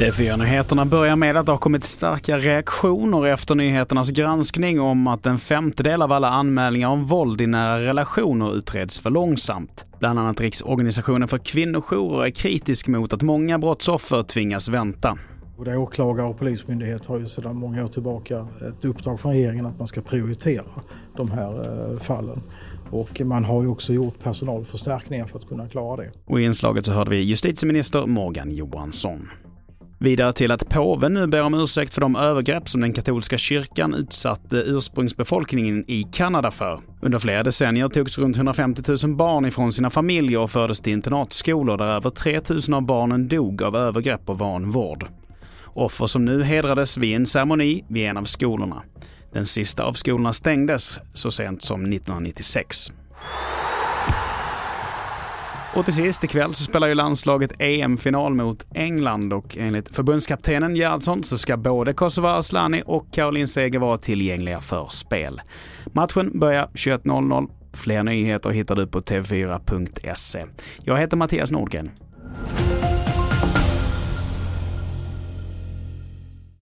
TV4-nyheterna börjar med att det har kommit starka reaktioner efter nyheternas granskning om att en femtedel av alla anmälningar om våld i nära relationer utreds för långsamt. Bland annat Riksorganisationen för kvinnojourer är kritisk mot att många brottsoffer tvingas vänta. Både åklagare och polismyndighet har ju sedan många år tillbaka ett uppdrag från regeringen att man ska prioritera de här eh, fallen. Och man har ju också gjort personalförstärkningar för att kunna klara det. Och i inslaget så hörde vi justitieminister Morgan Johansson. Vidare till att påven nu ber om ursäkt för de övergrepp som den katolska kyrkan utsatte ursprungsbefolkningen i Kanada för. Under flera decennier togs runt 150 000 barn ifrån sina familjer och fördes till internatskolor där över 3 000 av barnen dog av övergrepp och vanvård. Offer som nu hedrades vid en ceremoni vid en av skolorna. Den sista av skolorna stängdes så sent som 1996. Och till sist ikväll så spelar ju landslaget EM-final mot England och enligt förbundskaptenen Gerhardsson så ska både Kosova Asllani och Caroline Seger vara tillgängliga för spel. Matchen börjar 21.00. Fler nyheter hittar du på tv4.se. Jag heter Mattias Nordgren.